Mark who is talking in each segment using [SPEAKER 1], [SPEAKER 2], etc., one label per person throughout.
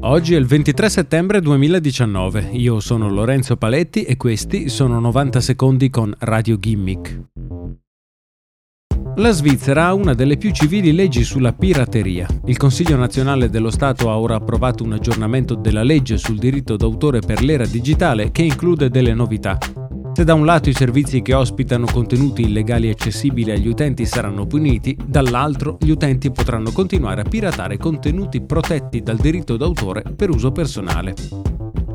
[SPEAKER 1] Oggi è il 23 settembre 2019, io sono Lorenzo Paletti e questi sono 90 secondi con Radio Gimmick. La Svizzera ha una delle più civili leggi sulla pirateria. Il Consiglio nazionale dello Stato ha ora approvato un aggiornamento della legge sul diritto d'autore per l'era digitale che include delle novità. Se da un lato i servizi che ospitano contenuti illegali accessibili agli utenti saranno puniti, dall'altro gli utenti potranno continuare a piratare contenuti protetti dal diritto d'autore per uso personale.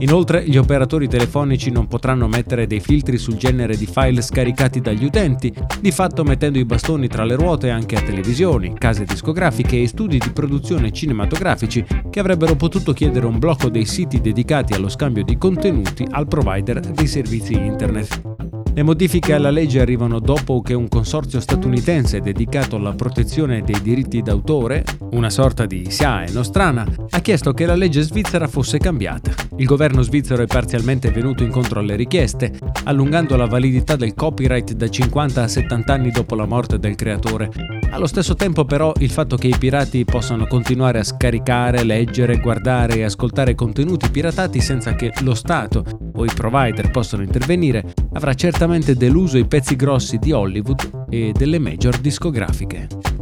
[SPEAKER 1] Inoltre gli operatori telefonici non potranno mettere dei filtri sul genere di file scaricati dagli utenti, di fatto mettendo i bastoni tra le ruote anche a televisioni, case discografiche e studi di produzione cinematografici che avrebbero potuto chiedere un blocco dei siti dedicati allo scambio di contenuti al provider dei servizi internet. Le modifiche alla legge arrivano dopo che un consorzio statunitense dedicato alla protezione dei diritti d'autore, una sorta di SIAE nostrana, ha chiesto che la legge svizzera fosse cambiata. Il governo svizzero è parzialmente venuto incontro alle richieste, allungando la validità del copyright da 50 a 70 anni dopo la morte del creatore. Allo stesso tempo però il fatto che i pirati possano continuare a scaricare, leggere, guardare e ascoltare contenuti piratati senza che lo Stato o i provider possano intervenire avrà certamente deluso i pezzi grossi di Hollywood e delle major discografiche.